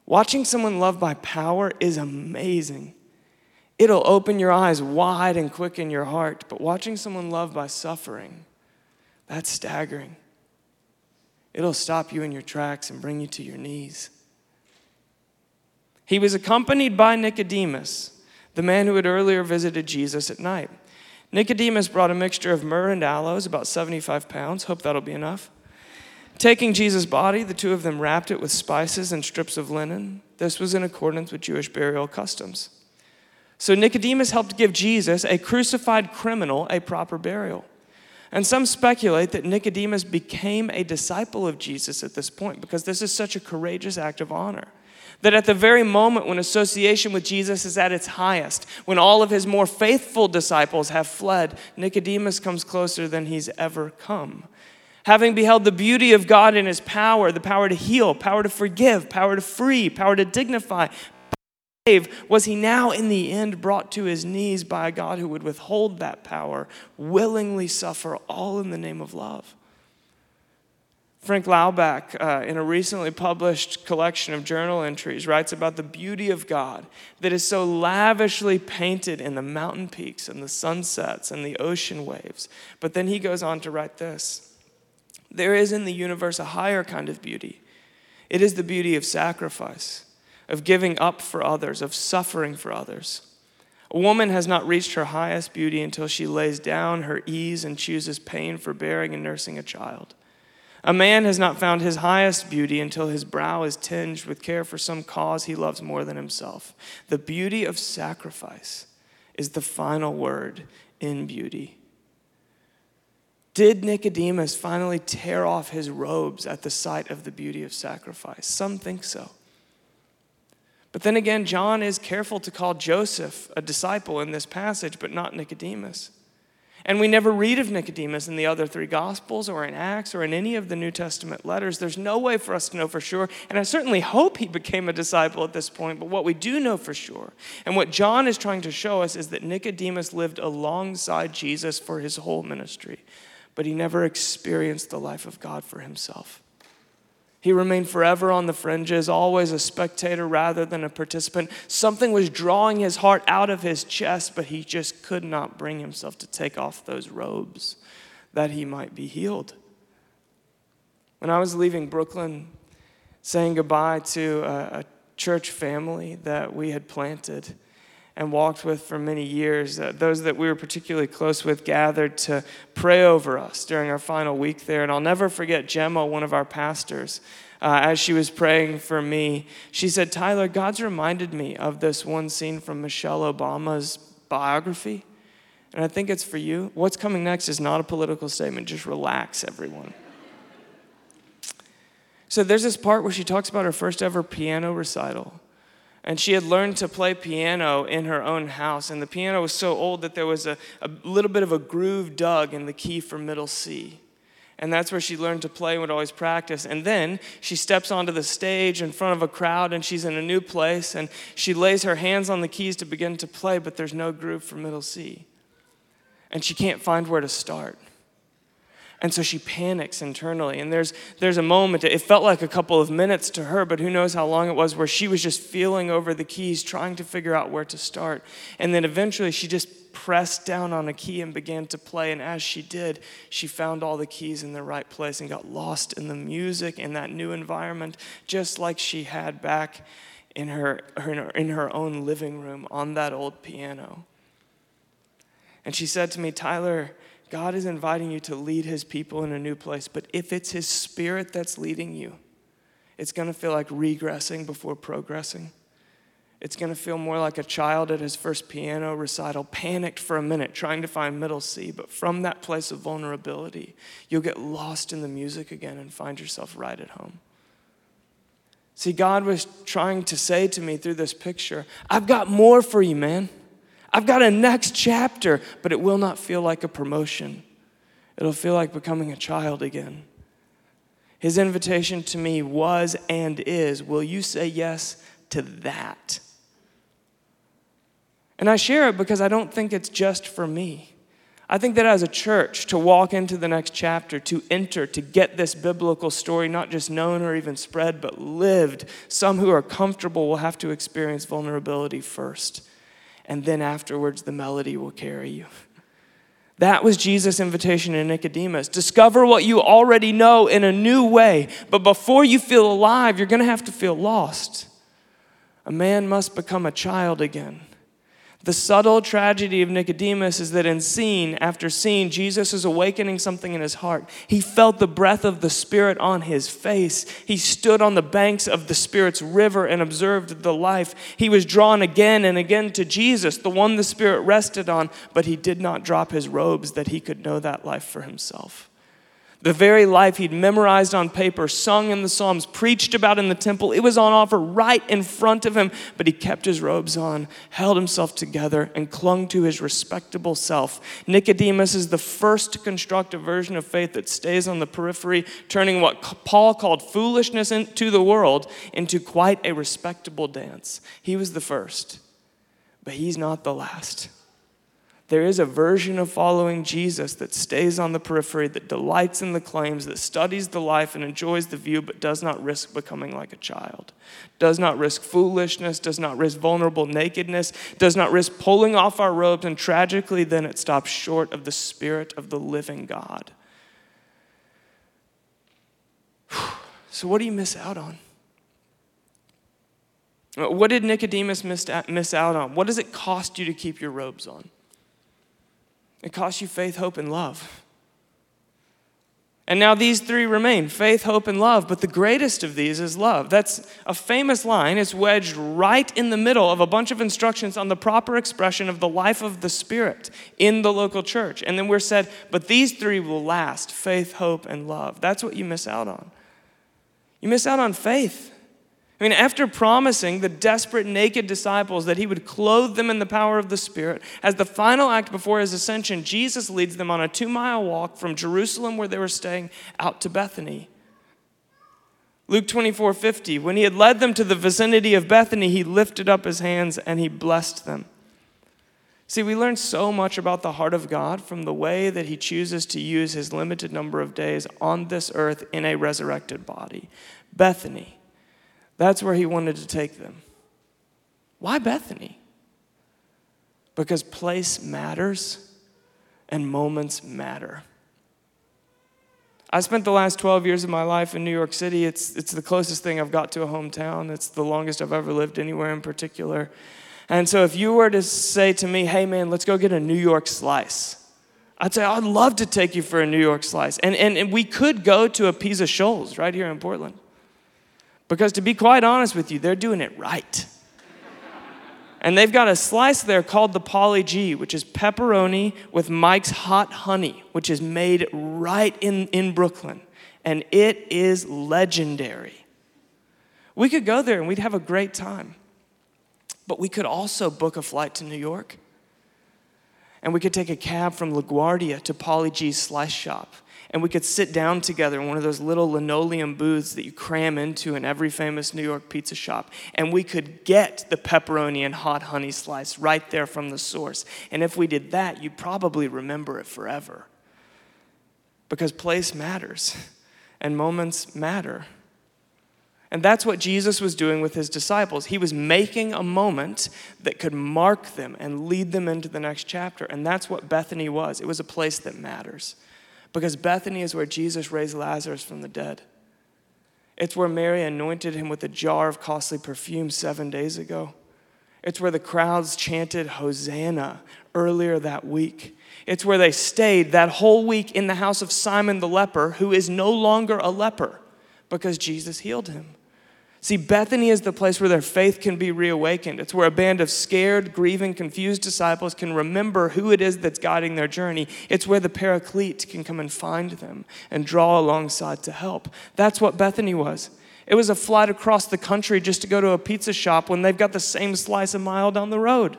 Watching someone loved by power is amazing. It'll open your eyes wide and quicken your heart, but watching someone loved by suffering, that's staggering. It'll stop you in your tracks and bring you to your knees. He was accompanied by Nicodemus the man who had earlier visited Jesus at night. Nicodemus brought a mixture of myrrh and aloes, about 75 pounds. Hope that'll be enough. Taking Jesus' body, the two of them wrapped it with spices and strips of linen. This was in accordance with Jewish burial customs. So Nicodemus helped give Jesus, a crucified criminal, a proper burial. And some speculate that Nicodemus became a disciple of Jesus at this point because this is such a courageous act of honor. That at the very moment when association with Jesus is at its highest, when all of his more faithful disciples have fled, Nicodemus comes closer than he's ever come. Having beheld the beauty of God in his power, the power to heal, power to forgive, power to free, power to dignify, was he now in the end brought to his knees by a God who would withhold that power, willingly suffer all in the name of love? Frank Laubach, uh, in a recently published collection of journal entries, writes about the beauty of God that is so lavishly painted in the mountain peaks and the sunsets and the ocean waves. But then he goes on to write this There is in the universe a higher kind of beauty. It is the beauty of sacrifice, of giving up for others, of suffering for others. A woman has not reached her highest beauty until she lays down her ease and chooses pain for bearing and nursing a child. A man has not found his highest beauty until his brow is tinged with care for some cause he loves more than himself. The beauty of sacrifice is the final word in beauty. Did Nicodemus finally tear off his robes at the sight of the beauty of sacrifice? Some think so. But then again, John is careful to call Joseph a disciple in this passage, but not Nicodemus. And we never read of Nicodemus in the other three Gospels or in Acts or in any of the New Testament letters. There's no way for us to know for sure. And I certainly hope he became a disciple at this point. But what we do know for sure, and what John is trying to show us, is that Nicodemus lived alongside Jesus for his whole ministry, but he never experienced the life of God for himself. He remained forever on the fringes, always a spectator rather than a participant. Something was drawing his heart out of his chest, but he just could not bring himself to take off those robes that he might be healed. When I was leaving Brooklyn, saying goodbye to a, a church family that we had planted, and walked with for many years. Uh, those that we were particularly close with gathered to pray over us during our final week there. And I'll never forget Gemma, one of our pastors, uh, as she was praying for me. She said, Tyler, God's reminded me of this one scene from Michelle Obama's biography. And I think it's for you. What's coming next is not a political statement. Just relax, everyone. So there's this part where she talks about her first ever piano recital. And she had learned to play piano in her own house. And the piano was so old that there was a, a little bit of a groove dug in the key for middle C. And that's where she learned to play and would always practice. And then she steps onto the stage in front of a crowd and she's in a new place and she lays her hands on the keys to begin to play, but there's no groove for middle C. And she can't find where to start. And so she panics internally. And there's, there's a moment, it felt like a couple of minutes to her, but who knows how long it was, where she was just feeling over the keys, trying to figure out where to start. And then eventually she just pressed down on a key and began to play. And as she did, she found all the keys in the right place and got lost in the music in that new environment, just like she had back in her, her, in her own living room on that old piano. And she said to me, Tyler, God is inviting you to lead his people in a new place, but if it's his spirit that's leading you, it's going to feel like regressing before progressing. It's going to feel more like a child at his first piano recital, panicked for a minute, trying to find middle C. But from that place of vulnerability, you'll get lost in the music again and find yourself right at home. See, God was trying to say to me through this picture, I've got more for you, man. I've got a next chapter, but it will not feel like a promotion. It'll feel like becoming a child again. His invitation to me was and is Will you say yes to that? And I share it because I don't think it's just for me. I think that as a church, to walk into the next chapter, to enter, to get this biblical story not just known or even spread, but lived, some who are comfortable will have to experience vulnerability first and then afterwards the melody will carry you. That was Jesus' invitation to Nicodemus. Discover what you already know in a new way, but before you feel alive, you're going to have to feel lost. A man must become a child again. The subtle tragedy of Nicodemus is that in scene after scene, Jesus is awakening something in his heart. He felt the breath of the Spirit on his face. He stood on the banks of the Spirit's river and observed the life. He was drawn again and again to Jesus, the one the Spirit rested on, but he did not drop his robes that he could know that life for himself. The very life he'd memorized on paper, sung in the Psalms, preached about in the temple, it was on offer right in front of him, but he kept his robes on, held himself together, and clung to his respectable self. Nicodemus is the first to construct a version of faith that stays on the periphery, turning what Paul called foolishness into the world into quite a respectable dance. He was the first, but he's not the last. There is a version of following Jesus that stays on the periphery, that delights in the claims, that studies the life and enjoys the view, but does not risk becoming like a child, does not risk foolishness, does not risk vulnerable nakedness, does not risk pulling off our robes, and tragically, then it stops short of the Spirit of the living God. So, what do you miss out on? What did Nicodemus miss out on? What does it cost you to keep your robes on? It costs you faith, hope, and love. And now these three remain faith, hope, and love. But the greatest of these is love. That's a famous line. It's wedged right in the middle of a bunch of instructions on the proper expression of the life of the Spirit in the local church. And then we're said, but these three will last faith, hope, and love. That's what you miss out on. You miss out on faith. I mean, after promising the desperate, naked disciples that he would clothe them in the power of the Spirit, as the final act before his ascension, Jesus leads them on a two mile walk from Jerusalem, where they were staying, out to Bethany. Luke 24 50, when he had led them to the vicinity of Bethany, he lifted up his hands and he blessed them. See, we learn so much about the heart of God from the way that he chooses to use his limited number of days on this earth in a resurrected body. Bethany that's where he wanted to take them. Why Bethany? Because place matters and moments matter. I spent the last 12 years of my life in New York City. It's, it's the closest thing I've got to a hometown. It's the longest I've ever lived anywhere in particular. And so if you were to say to me, hey man, let's go get a New York slice, I'd say, I'd love to take you for a New York slice. And, and, and we could go to a Pizza Shoals right here in Portland. Because to be quite honest with you, they're doing it right. and they've got a slice there called the Pauly G, which is pepperoni with Mike's hot honey, which is made right in, in Brooklyn. And it is legendary. We could go there and we'd have a great time. But we could also book a flight to New York. And we could take a cab from LaGuardia to Paulie Gee's Slice Shop and we could sit down together in one of those little linoleum booths that you cram into in every famous New York pizza shop. And we could get the pepperoni and hot honey slice right there from the source. And if we did that, you'd probably remember it forever. because place matters and moments matter. And that's what Jesus was doing with his disciples. He was making a moment that could mark them and lead them into the next chapter. And that's what Bethany was. It was a place that matters. Because Bethany is where Jesus raised Lazarus from the dead. It's where Mary anointed him with a jar of costly perfume seven days ago. It's where the crowds chanted Hosanna earlier that week. It's where they stayed that whole week in the house of Simon the leper, who is no longer a leper because Jesus healed him. See, Bethany is the place where their faith can be reawakened. It's where a band of scared, grieving, confused disciples can remember who it is that's guiding their journey. It's where the paraclete can come and find them and draw alongside to help. That's what Bethany was. It was a flight across the country just to go to a pizza shop when they've got the same slice a mile down the road.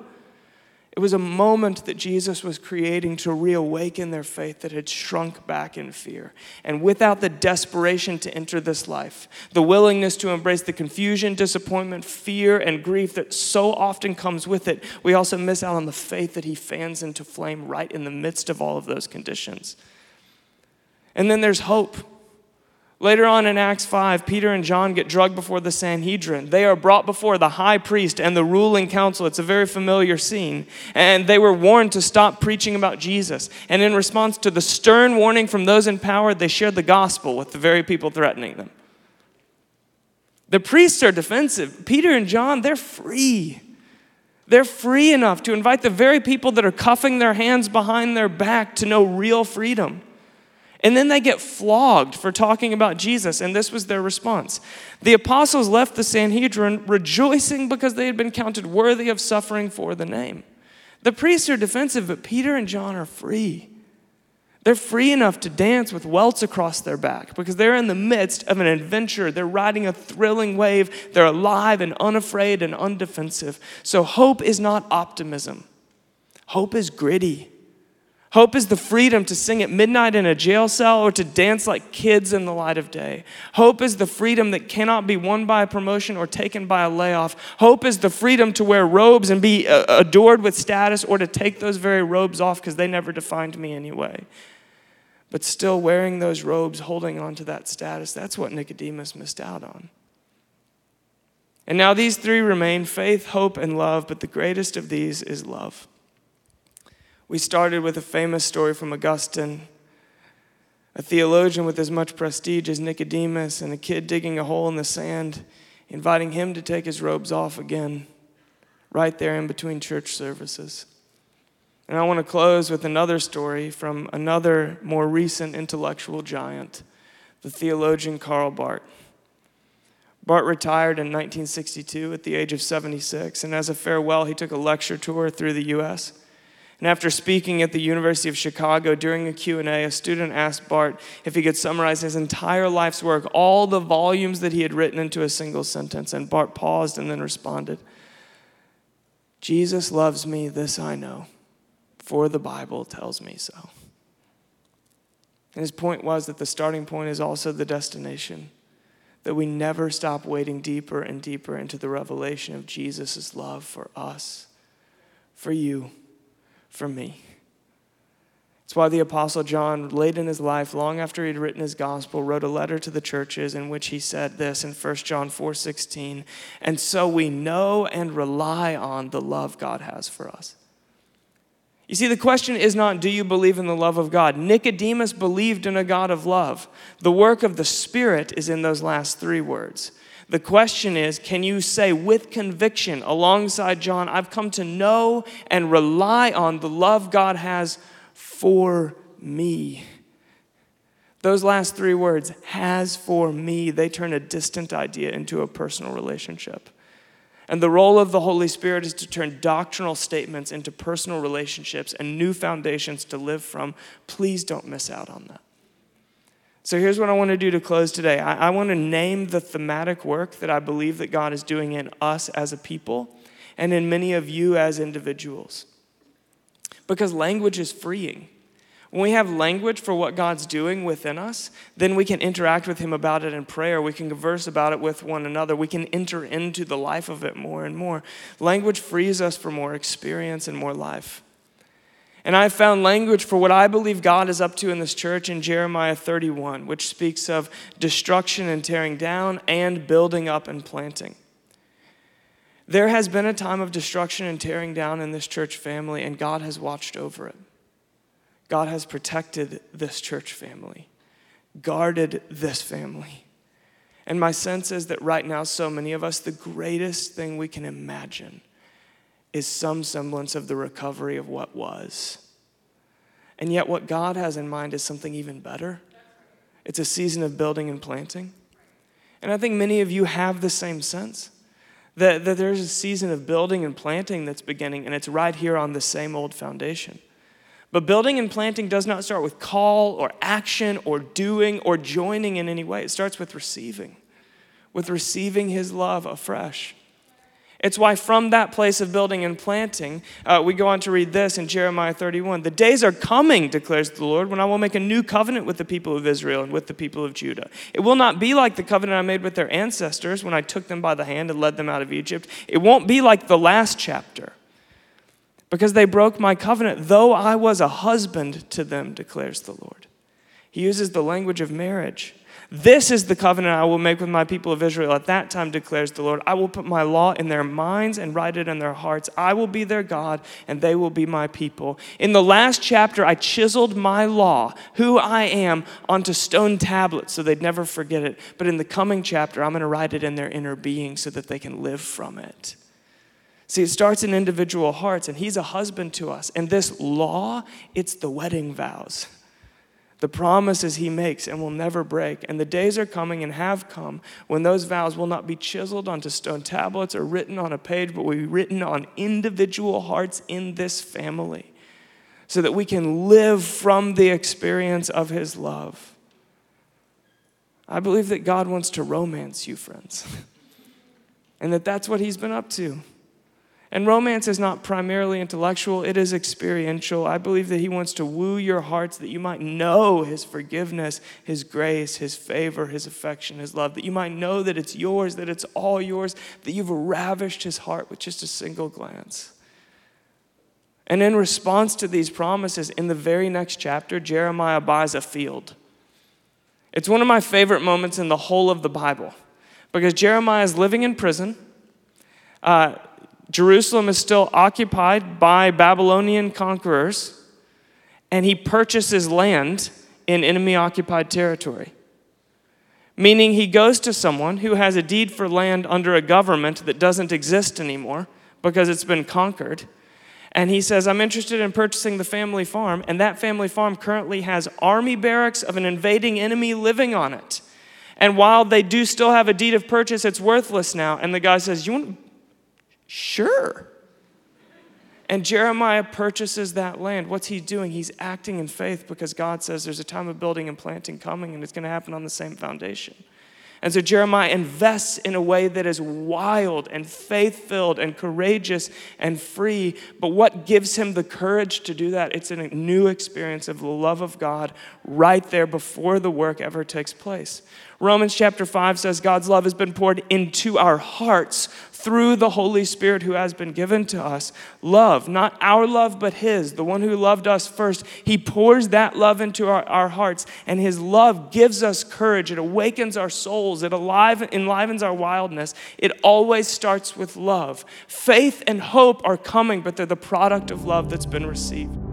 It was a moment that Jesus was creating to reawaken their faith that had shrunk back in fear. And without the desperation to enter this life, the willingness to embrace the confusion, disappointment, fear, and grief that so often comes with it, we also miss out on the faith that He fans into flame right in the midst of all of those conditions. And then there's hope. Later on in Acts 5, Peter and John get drugged before the Sanhedrin. They are brought before the high priest and the ruling council. It's a very familiar scene. And they were warned to stop preaching about Jesus. And in response to the stern warning from those in power, they shared the gospel with the very people threatening them. The priests are defensive. Peter and John, they're free. They're free enough to invite the very people that are cuffing their hands behind their back to know real freedom. And then they get flogged for talking about Jesus, and this was their response. The apostles left the Sanhedrin rejoicing because they had been counted worthy of suffering for the name. The priests are defensive, but Peter and John are free. They're free enough to dance with welts across their back because they're in the midst of an adventure. They're riding a thrilling wave. They're alive and unafraid and undefensive. So, hope is not optimism, hope is gritty. Hope is the freedom to sing at midnight in a jail cell or to dance like kids in the light of day. Hope is the freedom that cannot be won by a promotion or taken by a layoff. Hope is the freedom to wear robes and be uh, adored with status or to take those very robes off because they never defined me anyway. But still wearing those robes, holding on to that status, that's what Nicodemus missed out on. And now these three remain faith, hope, and love, but the greatest of these is love. We started with a famous story from Augustine, a theologian with as much prestige as Nicodemus, and a kid digging a hole in the sand, inviting him to take his robes off again, right there in between church services. And I want to close with another story from another more recent intellectual giant, the theologian Karl Barth. Barth retired in 1962 at the age of 76, and as a farewell, he took a lecture tour through the U.S. And after speaking at the University of Chicago during a Q&A, a student asked Barth if he could summarize his entire life's work, all the volumes that he had written into a single sentence. And Barth paused and then responded, Jesus loves me, this I know, for the Bible tells me so. And his point was that the starting point is also the destination, that we never stop wading deeper and deeper into the revelation of Jesus' love for us, for you for me. It's why the Apostle John, late in his life, long after he'd written his gospel, wrote a letter to the churches in which he said this in 1 John 4 16. And so we know and rely on the love God has for us. You see, the question is not, do you believe in the love of God? Nicodemus believed in a God of love. The work of the Spirit is in those last three words. The question is can you say with conviction, alongside John, I've come to know and rely on the love God has for me? Those last three words, has for me, they turn a distant idea into a personal relationship. And the role of the Holy Spirit is to turn doctrinal statements into personal relationships and new foundations to live from. Please don't miss out on that. So here's what I want to do to close today. I, I, want to name the thematic work that I believe that God is doing in us as a people and in many of you as individuals. Because language is freeing. When we have language for what God's doing within us, then we can interact with Him about it in prayer. We can converse about it with one another. We can enter into the life of it more and more. Language frees us for more experience and more life. And I found language for what I believe God is up to in this church in Jeremiah 31, which speaks of destruction and tearing down and building up and planting. There has been a time of destruction and tearing down in this church family, and God has watched over it. God has protected this church family, guarded this family. And my sense is that right now, so many of us, the greatest thing we can imagine is some semblance of the recovery of what was. And yet, what God has in mind is something even better. It's a season of building and planting. And I think many of you have the same sense that, that there's a season of building and planting that's beginning, and it's right here on the same old foundation. But building and planting does not start with call or action or doing or joining in any way. It starts with receiving, with receiving His love afresh. It's why, from that place of building and planting, uh, we go on to read this in Jeremiah 31. The days are coming, declares the Lord, when I will make a new covenant with the people of Israel and with the people of Judah. It will not be like the covenant I made with their ancestors when I took them by the hand and led them out of Egypt. It won't be like the last chapter, because they broke my covenant, though I was a husband to them, declares the Lord. He uses the language of marriage. This is the covenant I will make with my people of Israel at that time, declares the Lord. I will put my law in their minds and write it in their hearts. I will be their God, and they will be my people. In the last chapter, I chiseled my law, who I am, onto stone tablets so they'd never forget it. But in the coming chapter, I'm going to write it in their inner being so that they can live from it. See, it starts in individual hearts, and He's a husband to us. And this law, it's the wedding vows the promises he makes and will never break. And the days are coming and have come when those vows will not be chiseled onto stone tablets or written on a page, but will be written on individual hearts in this family so that we can live from the experience of his love. I believe that God wants to romance you, friends, and that that's what he's been up to. And romance is not primarily intellectual, it is experiential. I believe that He wants to woo your hearts that you might know His forgiveness, His grace, His favor, His affection, His love, that you might know that it's yours, that it's all yours, that you've ravished His heart with just a single glance. And in response to these promises, in the very next chapter, Jeremiah buys a field. It's one of my favorite moments in the whole of the Bible because Jeremiah is living in prison. Uh, Jerusalem is still occupied by Babylonian conquerors, and he purchases land in enemy occupied territory. Meaning, he goes to someone who has a deed for land under a government that doesn't exist anymore because it's been conquered. And he says, I'm interested in purchasing the family farm. And that family farm currently has army barracks of an invading enemy living on it. And while they do still have a deed of purchase, it's worthless now. And the guy says, You want Sure. And Jeremiah purchases that land. What's he doing? He's acting in faith because God says there's a time of building and planting coming, and it's going to happen on the same foundation. And so Jeremiah invests in a way that is wild and faith filled and courageous and free. But what gives him the courage to do that? It's a new experience of the love of God right there before the work ever takes place. Romans chapter 5 says God's love has been poured into our hearts through the Holy Spirit who has been given to us. Love, not our love, but His, the one who loved us first. He pours that love into our, our hearts, and His love gives us courage. It awakens our souls, it alive, enlivens our wildness. It always starts with love. Faith and hope are coming, but they're the product of love that's been received.